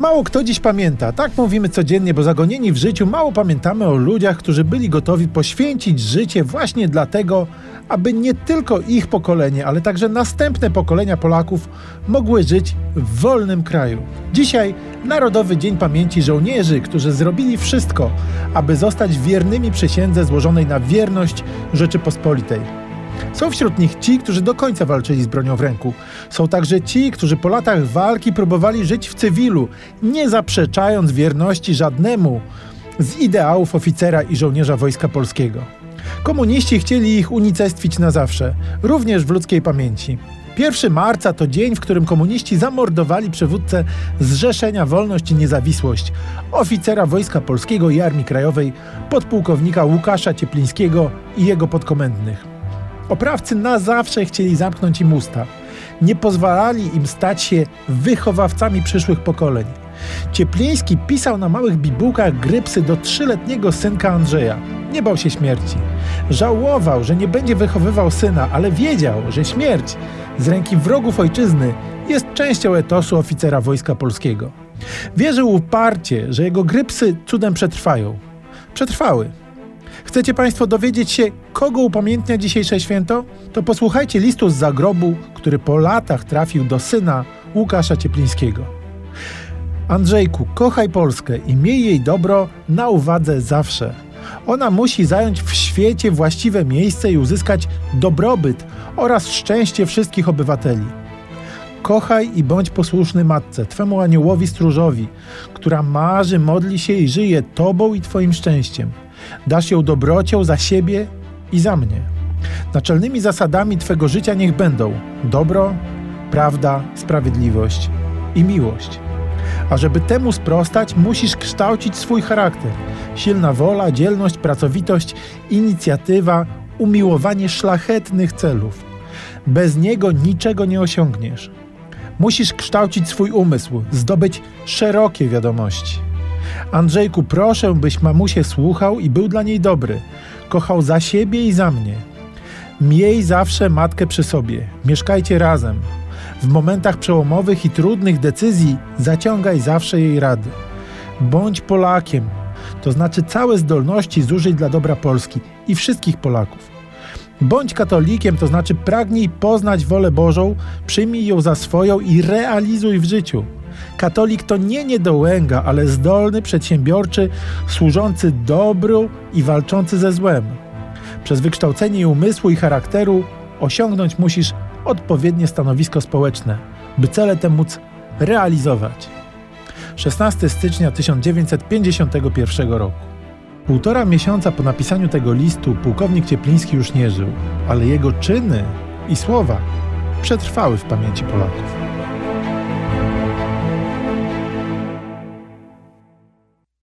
Mało kto dziś pamięta. Tak mówimy codziennie, bo zagonieni w życiu mało pamiętamy o ludziach, którzy byli gotowi poświęcić życie właśnie dlatego, aby nie tylko ich pokolenie, ale także następne pokolenia Polaków mogły żyć w wolnym kraju. Dzisiaj Narodowy Dzień Pamięci Żołnierzy, którzy zrobili wszystko, aby zostać wiernymi przysiędze złożonej na wierność Rzeczypospolitej. Są wśród nich ci, którzy do końca walczyli z bronią w ręku. Są także ci, którzy po latach walki próbowali żyć w cywilu, nie zaprzeczając wierności żadnemu z ideałów oficera i żołnierza Wojska Polskiego. Komuniści chcieli ich unicestwić na zawsze, również w ludzkiej pamięci. 1 marca to dzień, w którym komuniści zamordowali przywódcę Zrzeszenia Wolność i Niezawisłość, oficera Wojska Polskiego i Armii Krajowej, podpułkownika Łukasza Cieplińskiego i jego podkomendnych. Oprawcy na zawsze chcieli zamknąć im usta. Nie pozwalali im stać się wychowawcami przyszłych pokoleń. Ciepliński pisał na małych bibułkach grypsy do trzyletniego synka Andrzeja. Nie bał się śmierci. Żałował, że nie będzie wychowywał syna, ale wiedział, że śmierć z ręki wrogów ojczyzny jest częścią etosu oficera Wojska Polskiego. Wierzył uparcie, że jego grypsy cudem przetrwają. Przetrwały. Chcecie Państwo dowiedzieć się, kogo upamiętnia dzisiejsze święto? To posłuchajcie listu z zagrobu, który po latach trafił do syna Łukasza Cieplińskiego. Andrzejku, kochaj Polskę i miej jej dobro na uwadze zawsze. Ona musi zająć w świecie właściwe miejsce i uzyskać dobrobyt oraz szczęście wszystkich obywateli. Kochaj i bądź posłuszny matce, twemu aniołowi stróżowi, która marzy, modli się i żyje Tobą i Twoim szczęściem. Dasz ją dobrocią za siebie i za mnie. Naczelnymi zasadami Twego życia niech będą dobro, prawda, sprawiedliwość i miłość. A żeby temu sprostać, musisz kształcić swój charakter. Silna wola, dzielność, pracowitość, inicjatywa, umiłowanie szlachetnych celów. Bez niego niczego nie osiągniesz. Musisz kształcić swój umysł, zdobyć szerokie wiadomości. Andrzejku, proszę, byś mamusie słuchał i był dla niej dobry. Kochał za siebie i za mnie. Miej zawsze matkę przy sobie. Mieszkajcie razem. W momentach przełomowych i trudnych decyzji zaciągaj zawsze jej rady. Bądź Polakiem, to znaczy całe zdolności zużyj dla dobra Polski i wszystkich Polaków. Bądź katolikiem, to znaczy pragnij poznać wolę Bożą, przyjmij ją za swoją i realizuj w życiu. Katolik to nie niedołęga, ale zdolny, przedsiębiorczy, służący dobru i walczący ze złem. Przez wykształcenie umysłu i charakteru osiągnąć musisz odpowiednie stanowisko społeczne, by cele te móc realizować. 16 stycznia 1951 roku. Półtora miesiąca po napisaniu tego listu pułkownik Ciepliński już nie żył, ale jego czyny i słowa przetrwały w pamięci Polaków.